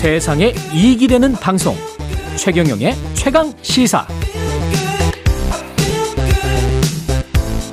세상에 이익이 되는 방송 최경영의 최강 시사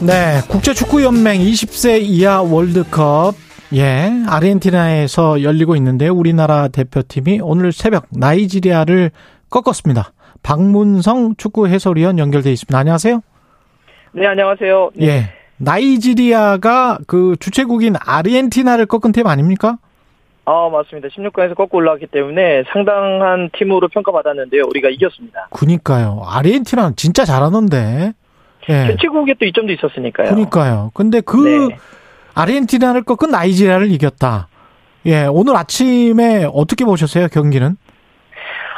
네, 국제축구연맹 20세 이하 월드컵 예, 아르헨티나에서 열리고 있는데 우리나라 대표팀이 오늘 새벽 나이지리아를 꺾었습니다. 박문성 축구 해설위원 연결돼 있습니다. 안녕하세요. 네, 안녕하세요. 네. 예. 나이지리아가 그 주최국인 아르헨티나를 꺾은 팀 아닙니까? 아, 맞습니다. 16강에서 꺾고 올라왔기 때문에 상당한 팀으로 평가받았는데요. 우리가 이겼습니다. 그니까요. 아르헨티나는 진짜 잘하는데. 예. 개최국에 또 이점도 있었으니까요. 그니까요. 근데 그 네. 아르헨티나를 꺾은 나이지리아를 이겼다. 예, 오늘 아침에 어떻게 보셨어요, 경기는?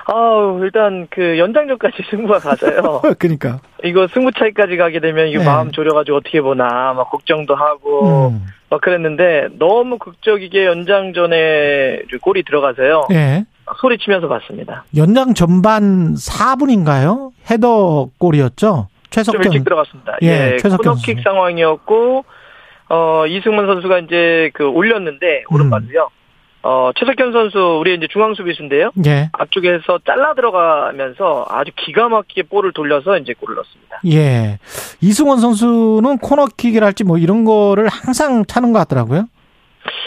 아, 일단 그 연장전까지 승부가 가서요. 그러니까. 이거 승부 차이까지 가게 되면 이거 네. 마음 졸여가지고 어떻게 보나 막 걱정도 하고 음. 막 그랬는데 너무 극적이게 연장전에 골이 들어가서요. 예. 소리치면서 봤습니다. 연장 전반 4분인가요? 헤더 골이었죠? 좀 최석경. 일찍 들어갔습니다. 예, 예, 최석경 코너킥 선수. 상황이었고 어 이승만 선수가 이제 그 올렸는데 음. 오른발로요. 어 최석현 선수 우리 이제 중앙 수비수인데요. 예. 앞쪽에서 잘라 들어가면서 아주 기가 막히게 볼을 돌려서 이제 골을 넣었습니다. 예. 이승원 선수는 코너킥이랄지 뭐 이런 거를 항상 차는 것 같더라고요.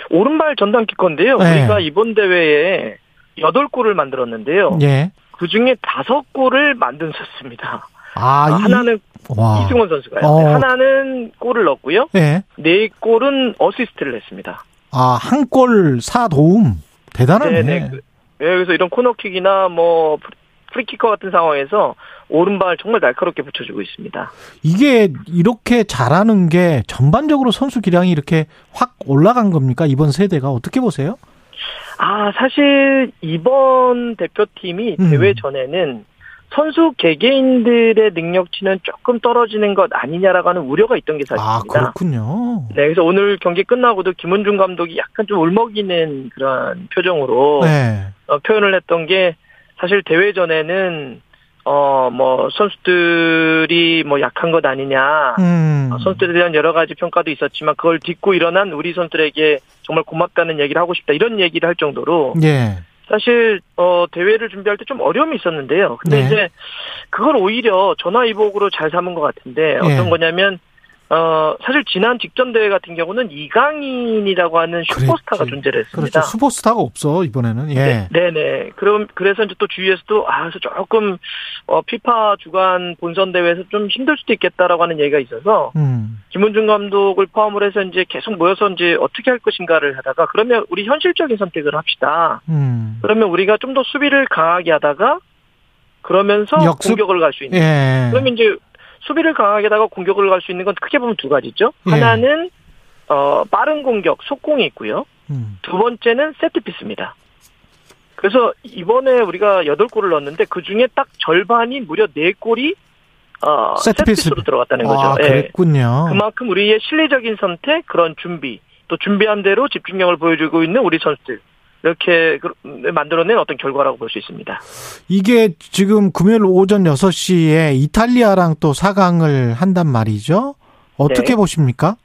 오른발 전담 키커인데요. 네. 우리가 이번 대회에 8골을 만들었는데요. 예. 그 중에 5골을 만드셨습니다. 아, 이- 하나는 와. 이승원 선수가요. 어. 네, 하나는 골을 넣었고요. 예. 네 골은 어시스트를 했습니다. 아, 한 골 사 도움. 대단하네. 네네. 그- 예, 그래서 이런 코너킥이나 뭐 프리- 프리킥 같은 상황에서 오른발 정말 날카롭게 붙여주고 있습니다. 이게 이렇게 잘하는 게 전반적으로 선수 기량이 이렇게 확 올라간 겁니까? 이번 세대가 어떻게 보세요? 아, 사실 이번 대표팀이 음. 대회 전에는 선수 개개인들의 능력치는 조금 떨어지는 것 아니냐라고 하는 우려가 있던 게 아, 사실입니다. 그렇군요. 네, 그래서 오늘 경기 끝나고도 김은중 감독이 약간 좀 울먹이는 그런 표정으로 네. 어, 표현을 했던 게 사실 대회 전에는 어 뭐 선수들이 뭐 약한 것 아니냐 음. 어, 선수들에 대한 여러 가지 평가도 있었지만 그걸 딛고 일어난 우리 선수들에게 정말 고맙다는 얘기를 하고 싶다 이런 얘기를 할 정도로 예. 사실 어 대회를 준비할 때 좀 어려움이 있었는데요. 근데 네. 이제 그걸 오히려 전화 위복으로 잘 삼은 것 같은데 어떤 예. 거냐면 어 사실 지난 직전 대회 같은 경우는 이강인이라고 하는 슈퍼스타가 그랬지. 존재를 했습니다. 그렇죠. 슈퍼스타가 없어, 이번에는. 예. 네, 네. 그럼 그래서 이제 또 주위에서도 아, 그래서 조금 어 피파 주간 본선 대회에서 좀 힘들 수도 있겠다라고 하는 얘기가 있어서 음. 김은중 감독을 포함을 해서 이제 계속 모여서 이제 어떻게 할 것인가를 하다가 그러면 우리 현실적인 선택을 합시다. 음. 그러면 우리가 좀 더 수비를 강하게 하다가 그러면서 역습? 공격을 갈 수 있는. 예. 그러면 이제 수비를 강하게 하다가 공격을 갈 수 있는 건 크게 보면 두 가지죠. 예. 하나는 어 빠른 공격, 속공이 있고요. 음. 두 번째는 세트피스입니다. 그래서 이번에 우리가 8골을 넣었는데 그 중에 딱 절반이 무려 4골이 어, 세트피스. 세트피스로 들어갔다는 거죠. 아, 예. 그랬군요. 그만큼 우리의 실리적인 선택, 그런 준비, 또 준비한 대로 집중력을 보여주고 있는 우리 선수들. 이렇게 그- 만들어낸 어떤 결과라고 볼 수 있습니다. 이게 지금 금요일 오전 6시에 이탈리아랑 또 4강을 한단 말이죠. 어떻게 네. 보십니까?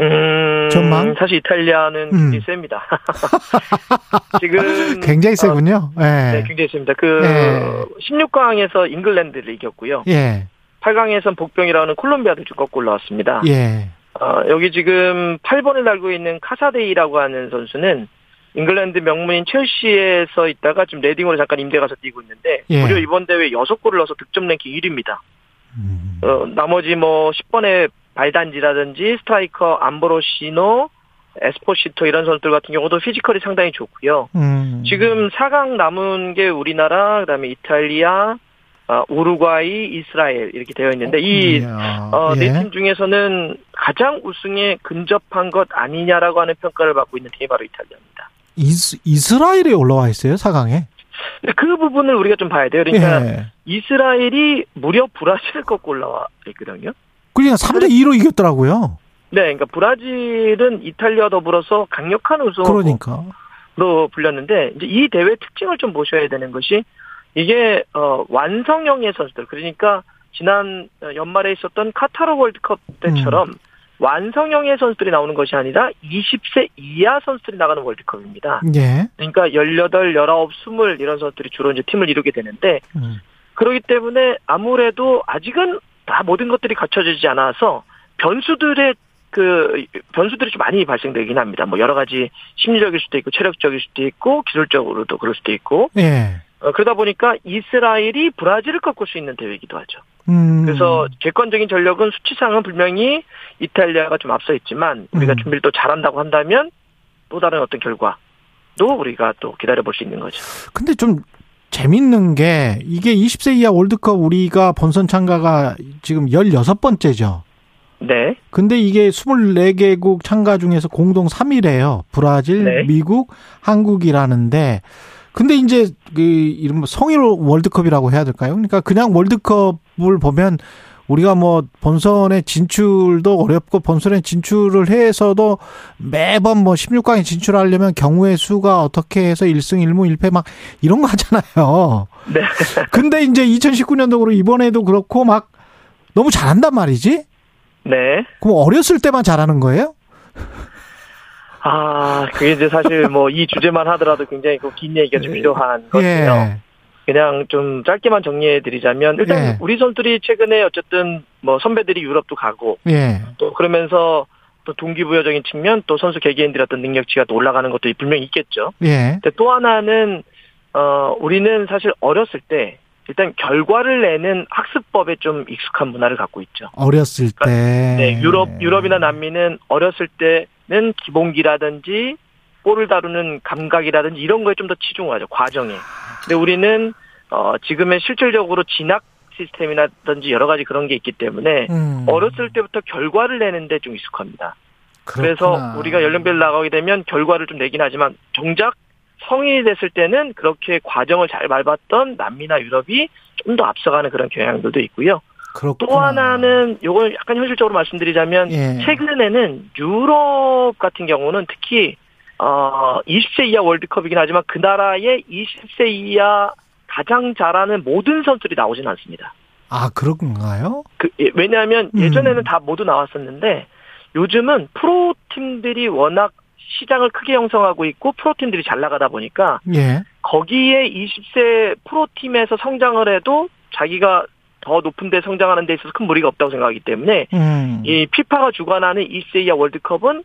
음, 전망? 사실 이탈리아는 음. 굉장히 셉니다. 지금 굉장히 어, 세군요. 예. 네, 굉장히 셉니다. 그 네. 16강에서 잉글랜드를 이겼고요. 예. 8강에선 복병이라는 콜롬비아도 좀 꺾고 올라왔습니다. 예. 어, 여기 지금 8번을 달고 있는 카사데이라고 하는 선수는 잉글랜드 명문인 첼시에서 있다가 지금 레딩으로 잠깐 임대 가서 뛰고 있는데 예. 무려 이번 대회 6골을 넣어서 득점 랭킹 1위입니다. 음. 어, 나머지 뭐 10번의 발단지라든지 스트라이커 암브로시노, 에스포시토 이런 선수들 같은 경우도 physical이 상당히 좋고요. 음. 지금 4강 남은 게 우리나라, 그다음에 이탈리아, 어, 우루과이, 이스라엘 이렇게 되어 있는데 이 이야, 어, 예. 네팀 중에서는 가장 우승에 근접한 것 아니냐라고 하는 평가를 받고 있는 팀이 바로 이탈리아입니다. 이스, 이스라엘에 올라와 있어요, 4강에. 근데 그 부분을 우리가 좀 봐야 돼요. 그러니까 예. 이스라엘이 무려 브라질을 꺾고 올라와 있거든요. 그냥 3대 2로 이겼더라고요. 네, 그러니까 브라질은 이탈리아 더불어서 강력한 우승으로 그러니까. 불렸는데 이제 이 대회 특징을 좀 보셔야 되는 것이 이게 어 완성형의 선수들 그러니까 지난 연말에 있었던 카타르 월드컵 때처럼 완성형의 선수들이 나오는 것이 아니라 20세 이하 선수들이 나가는 월드컵입니다. 예. 그러니까 18, 19, 20 이런 선수들이 주로 이제 팀을 이루게 되는데 음. 그렇기 때문에 아무래도 아직은 다 모든 것들이 갖춰지지 않아서 변수들의 그 변수들이 좀 많이 발생되긴 합니다. 뭐 여러 가지 심리적일 수도 있고 체력적일 수도 있고 기술적으로도 그럴 수도 있고 예. 어, 그러다 보니까 이스라엘이 브라질을 꺾을 수 있는 대회이기도 하죠. 음. 그래서 객관적인 전력은 수치상은 분명히 이탈리아가 좀 앞서 있지만 우리가 음. 준비를 또 잘한다고 한다면 또 다른 어떤 결과도 우리가 또 기다려 볼 수 있는 거죠. 근데 좀 재밌는 게 이게 20세 이하 월드컵 우리가 본선 참가가 지금 16번째죠. 네. 근데 이게 24개국 참가 중에서 공동 3위래요. 브라질, 네. 미국, 한국이라는데 근데 이제 그 이런 성일 월드컵이라고 해야 될까요? 그러니까 그냥 월드컵을 보면 우리가 뭐 본선에 진출도 어렵고 본선에 진출을 해서도 매번 뭐 16강에 진출하려면 경우의 수가 어떻게 해서 1승 1무 1패 막 이런 거 하잖아요. 네. 근데 이제 2019년도로 이번에도 그렇고 막 너무 잘한단 말이지? 네. 그럼 어렸을 때만 잘하는 거예요? 아, 그게 이제 사실 뭐 이 주제만 하더라도 굉장히 그긴 얘기가 좀 필요한 것이에요. 예. 그냥 좀 짧게만 정리해 드리자면 일단 예. 우리 선수들이 최근에 어쨌든 뭐 선배들이 유럽도 가고 예. 또 그러면서 또 동기부여적인 측면 또 선수 개개인들의 어떤 능력치가 또 올라가는 것도 분명히 있겠죠. 예. 근데 또 하나는 어 우리는 사실 어렸을 때 일단 결과를 내는 학습법에 좀 익숙한 문화를 갖고 있죠. 어렸을 때. 네, 유럽 유럽이나 남미는 어렸을 때 는 기본기라든지 볼을 다루는 감각이라든지 이런 거에 좀 더 치중을 하죠 과정에. 근데 우리는 어 지금의 실질적으로 진학 시스템이라든지 여러 가지 그런 게 있기 때문에 음. 어렸을 때부터 결과를 내는데 좀 익숙합니다. 그래서 그렇구나. 우리가 연령별 나가게 되면 결과를 좀 내긴 하지만 정작 성인이 됐을 때는 그렇게 과정을 잘 밟았던 남미나 유럽이 좀 더 앞서가는 그런 경향들도 있고요. 그렇구나. 또 하나는 요걸 약간 현실적으로 말씀드리자면 예. 최근에는 유럽 같은 경우는 특히 어 20세 이하 월드컵이긴 하지만 그 나라의 20세 이하 가장 잘하는 모든 선수들이 나오진 않습니다. 아, 그런가요? 그 예, 왜냐하면 음. 예전에는 다 모두 나왔었는데 요즘은 프로 팀들이 워낙 시장을 크게 형성하고 있고 프로 팀들이 잘 나가다 보니까 예. 거기에 20세 프로 팀에서 성장을 해도 자기가 더 높은 데 성장하는 데 있어서 큰 무리가 없다고 생각하기 때문에 음. 이 피파가 주관하는 20세 이하 월드컵은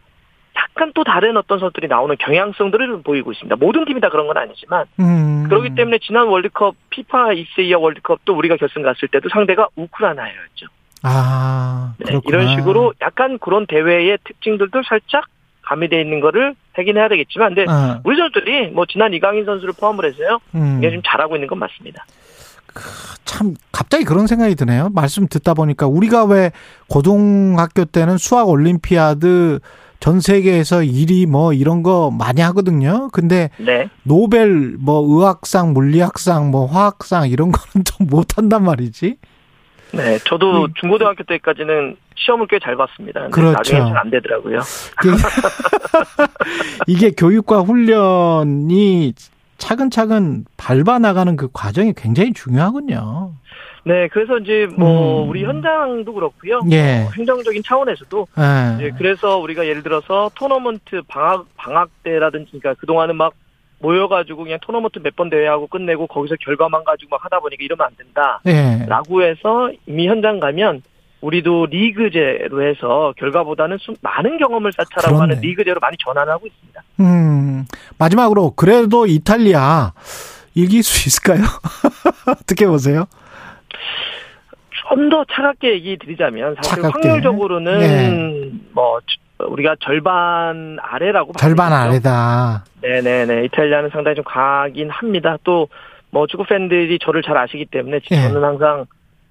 약간 또 다른 어떤 선수들이 나오는 경향성들을 좀 보이고 있습니다. 모든 팀이 다 그런 건 아니지만 음. 그렇기 때문에 지난 월드컵 피파 20세 이하 월드컵도 우리가 결승 갔을 때도 상대가 우크라이나였죠. 아, 네. 이런 식으로 약간 그런 대회의 특징들도 살짝 가미되어 있는 거를 확인해야 되겠지만 근데 어, 우리 선수들이 뭐 지난 이강인 선수를 포함을 해서요. 음. 이게 좀 잘하고 있는 건 맞습니다. 참 갑자기 그런 생각이 드네요. 말씀 듣다 보니까 우리가 왜 고등학교 때는 수학 올림피아드 전 세계에서 1위 뭐 이런 거 많이 하거든요. 근데 네. 노벨 뭐 의학상, 물리학상, 뭐 화학상 이런 거는 좀 못 한단 말이지. 네, 저도 음. 중고등학교 때까지는 시험을 꽤 잘 봤습니다. 그렇죠. 나중에 잘 안 되더라고요. 이게 교육과 훈련이 차근차근 밟아 나가는 그 과정이 굉장히 중요하군요. 네, 그래서 이제 뭐 음. 우리 현장도 그렇고요. 예. 어, 행정적인 차원에서도 예. 예, 그래서 우리가 예를 들어서 토너먼트 방학 방학 때라든지 그러니까 그 동안은 막 모여가지고 그냥 토너먼트 몇 번 대회하고 끝내고 거기서 결과만 가지고 막 하다 보니까 이러면 안 된다. 예. 라고 해서 이미 현장 가면 우리도 리그제로 해서 결과보다는 수- 많은 경험을 쌓자라고. 하는 리그제로 많이 전환하고 있습니다. 음, 마지막으로 그래도 이탈리아 이길 수 있을까요? 어떻게 보세요? 좀 더 차갑게 얘기 드리자면 사실 차갑게. 확률적으로는 네. 뭐 저- 우리가 절반 아래라고 절반. 아래다. 네네네 이탈리아는 상당히 좀 강하긴 합니다. 또 뭐 축구 팬들이 저를 잘 아시기 때문에 예. 저는 항상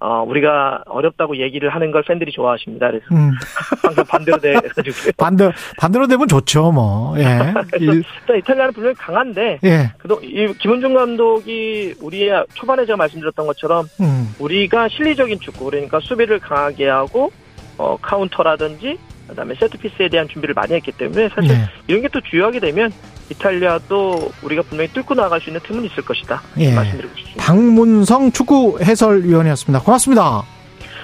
어 우리가 어렵다고 얘기를 하는 걸 팬들이 좋아하십니다. 그래서 음, 항상 반대로 돼가지고 반대 반대로 되면 좋죠, 뭐. 예. 일, 일단 이탈리아는 분명히 강한데 예. 그동 이 김은중 감독이 우리의 초반에 제가 말씀드렸던 것처럼 음, 우리가 실리적인 축구 그러니까 수비를 강하게 하고 어 카운터라든지 그다음에 세트 피스에 대한 준비를 많이 했기 때문에 사실 예. 이런 게 또 주요하게 되면 이탈리아도 우리가 분명히 뚫고 나갈 수 있는 팀은 있을 것이다 예. 말씀드리고 싶습니다. 박문성 축구 해설위원이었습니다. 고맙습니다.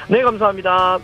네 감사합니다.